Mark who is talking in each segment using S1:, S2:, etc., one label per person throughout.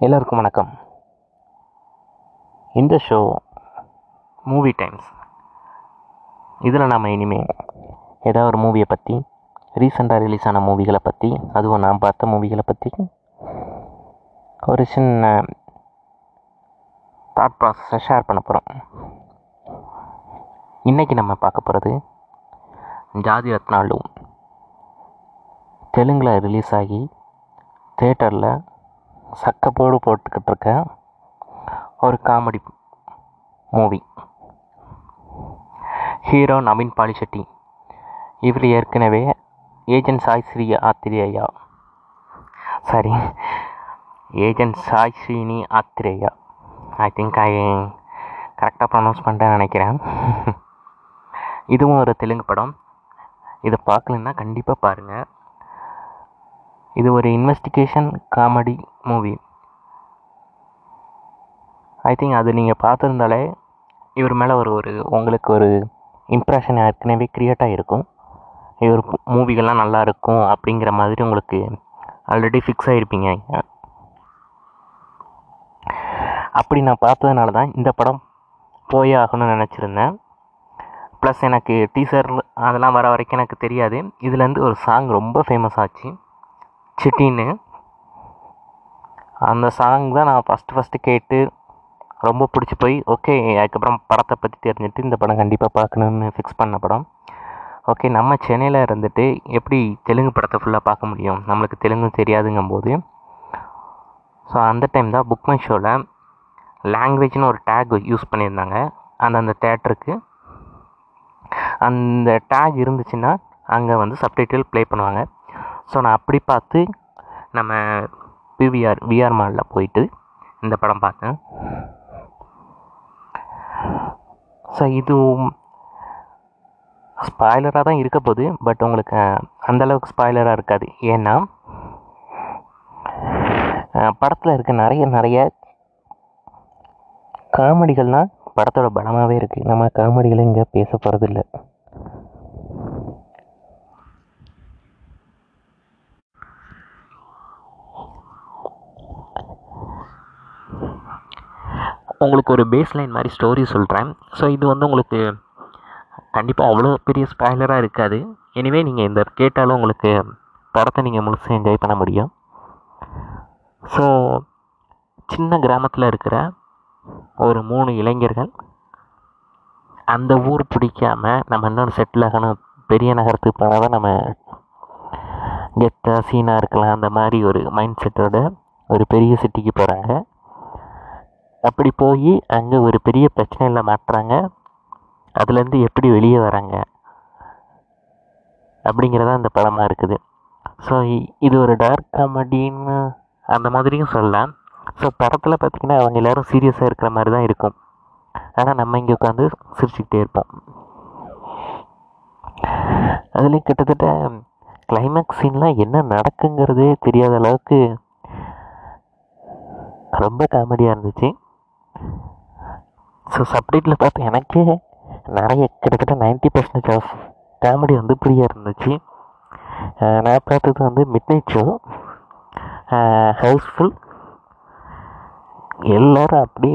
S1: எல்லோருக்கும் வணக்கம். இந்த ஷோ மூவி டைம்ஸ் இதில் நாம் இனிமேல் ஏதாவது ஒரு மூவியை பற்றி ரீசெண்டாக ரிலீஸ் ஆன மூவிகளை பற்றி அதுவும் நான் பார்த்த மூவிகளை பற்றி ஒரு சின்ன தாட் ப்ராசஸை ஷேர் பண்ண போகிறோம் இன்றைக்கி நம்ம பார்க்க போகிறது ஜாதி ரத்னாலும் தெலுங்கில் ரிலீஸ் ஆகி தேட்டரில் சக்கப்போடு போட்டுக்கிட்டு இருக்க ஒரு comedy movie hero Naveen Polishetty. இவர் ஏற்கனவே agent Sai Sri Athreya. Sorry agent Sai Srini Athreya. I think I கரெக்டாக ப்ரொனவுன்ஸ் பண்ணிட்டேன்னு நினைக்கிறேன். இதுவும் ஒரு தெலுங்கு படம். இதை பார்க்கலன்னா கண்டிப்பாக பாருங்கள் இது ஒரு investigation comedy movie I think அது நீங்கள் பார்த்துருந்தாலே இவர் மேலே ஒரு ஒரு உங்களுக்கு ஒரு இம்ப்ரெஷன் ஏற்கனவே க்ரியேட் ஆகிருக்கும் இவர் மூவிகள்லாம் நல்லா இருக்கும் அப்படிங்கிற மாதிரி உங்களுக்கு ஆல்ரெடி ஃபிக்ஸ் ஆகிருப்பீங்க அப்படி நான் பார்த்ததுனால தான் இந்த படம் போயே ஆகணும்னு நினச்சிருந்தேன். ப்ளஸ் எனக்கு டீசர் அதெல்லாம் வர வரைக்கும் எனக்கு தெரியாது. இதுலேருந்து ஒரு சாங் ரொம்ப ஃபேமஸ் ஆச்சு. சிட்டின்னு. அந்த சாங் தான் நான் ஃபஸ்ட்டு ஃபஸ்ட்டு கேட்டு ரொம்ப பிடிச்சி போய் ஓகே அதுக்கப்புறம் படத்தை பற்றி தெரிஞ்சுட்டு இந்த படம் கண்டிப்பாக பார்க்கணுன்னு ஃபிக்ஸ் பண்ண படம். ஓகே நம்ம சென்னையில் இருந்துட்டு எப்படி தெலுங்கு படத்தை ஃபுல்லாக பார்க்க முடியும்? நம்மளுக்கு தெலுங்கு தெரியாதுங்கும்போது. ஸோ அந்த டைம் தான் புக் மை ஷோவில் லாங்குவேஜ்னு ஒரு டேக் யூஸ் பண்ணியிருந்தாங்க. அந்தந்த தேட்டருக்கு அந்த டேக் இருந்துச்சுன்னா அங்கே வந்து சப்டைட்டில் ப்ளே பண்ணுவாங்க. ஸோ நான் அப்படி பார்த்து நம்ம பிவிஆர் விஆர் மாலில் போயிட்டு இந்த படம் பார்த்தேன். ஸோ இது ஸ்பாய்லராக தான் இருக்க போகுது பட் உங்களுக்கு அந்தளவுக்கு ஸ்பாய்லராக இருக்காது. ஏன்னா படத்தில் இருக்க நிறைய நிறைய காமெடிகள்னால் படத்தோட பலமாகவே இருக்குது நம்ம காமெடிகளை இங்கே பேச போகிறதில்ல உங்களுக்கு ஒரு பேஸ் லைன் மாதிரி ஸ்டோரி சொல்கிறேன் ஸோ இது வந்து உங்களுக்கு கண்டிப்பாக அவ்வளோ பெரிய ஸ்பாய்லராக இருக்காது. எனிவே நீங்கள் இந்த கேட்டாலும் உங்களுக்கு படத்தை நீங்கள் முழுசாக என்ஜாய் பண்ண முடியும். ஸோ சின்ன கிராமத்தில் இருக்கிற ஒரு மூணு இளைஞர்கள் அந்த ஊர் பிடிக்காம நம்ம இன்னொன்று செட்டில் ஆகணும் பெரிய நகரத்துக்கு போனால் தான் நம்ம கெத்தாக சீனாக இருக்கலாம் அந்த மாதிரி ஒரு மைண்ட் செட்டோட ஒரு பெரிய சிட்டிக்கு போகிறாங்க அப்படி போய் அங்கே ஒரு பெரிய பிரச்சனையில் மாட்டுறாங்க. அதுலேருந்து எப்படி வெளியே வராங்க? அப்படிங்கிறதா அந்த படமாக இருக்குது. ஸோ இது ஒரு டார்க் காமெடின்னு அந்த மாதிரியும் சொல்லலாம். ஸோ படத்தில் பார்த்திங்கன்னா அவங்க எல்லோரும் சீரியஸாக இருக்கிற மாதிரி தான் இருக்கும். ஆனால் நம்ம இங்கே உட்காந்து சிரிச்சுக்கிட்டே இருப்போம். அதுலேயும் கிட்டத்தட்ட கிளைமேக்ஸ் சீன்லாம் என்ன நடக்குங்கிறதே தெரியாத அளவுக்கு ரொம்ப காமெடியாக இருந்துச்சு. ஸோ சப்டேட்டில் பார்த்து எனக்கே நிறைய கிட்டத்தட்ட நைன்ட்டி பர்சன்டேஜ் ஆஃப் காமெடி வந்து ஃப்ரீயாக இருந்துச்சு. நான் பார்த்தது வந்து மிட் நைட் ஷோ ஹவுஸ்ஃபுல் எல்லோரும் அப்படி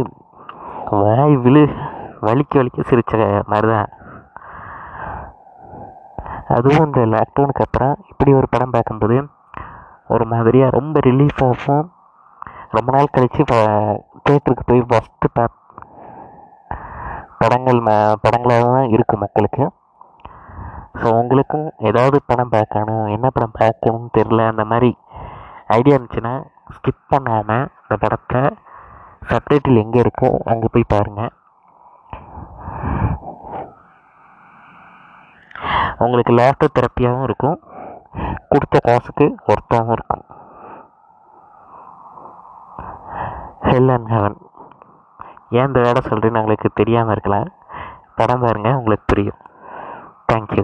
S1: வாய் விழு வலிக்க வலிக்க சிரித்த மாதிரி தான் அதுவும் இந்த லாக்டவுனுக்கு அப்புறம் இப்படி ஒரு படம் பார்க்கும்போது ஒரு மாதிரியாக ரொம்ப ரிலீஃபாகவும் ரொம்ப நாள் கழித்து தேட்டருக்கு போய் ஃபஸ்ட்டு பார்த்து படங்கள் ம படங்களாக தான் இருக்குது மக்களுக்கு. ஸோ உங்களுக்கும் ஏதாவது படம் பார்க்கணும் என்ன படம் பார்க்கணும்னு தெரில அந்த மாதிரி ஐடியா இருந்துச்சுன்னா ஸ்கிப் பண்ணாமல் இந்த படத்தை சப்டைட்டில் எங்கே இருக்கோ அங்கே போய் பாருங்கள் உங்களுக்கு லேப்டாப் தெரப்பியாகவும் இருக்கும். கொடுத்த காசுக்கு ஒர்த்தாகவும் இருக்கும். ஹெல் அண்ட் ஹெவன் ஏன் இந்த வேலை சொல்கிறேன்னு உங்களுக்கு தெரியாமல் இருக்கலாம். படம் பாருங்கள் உங்களுக்கு புரியும் தேங்க்யூ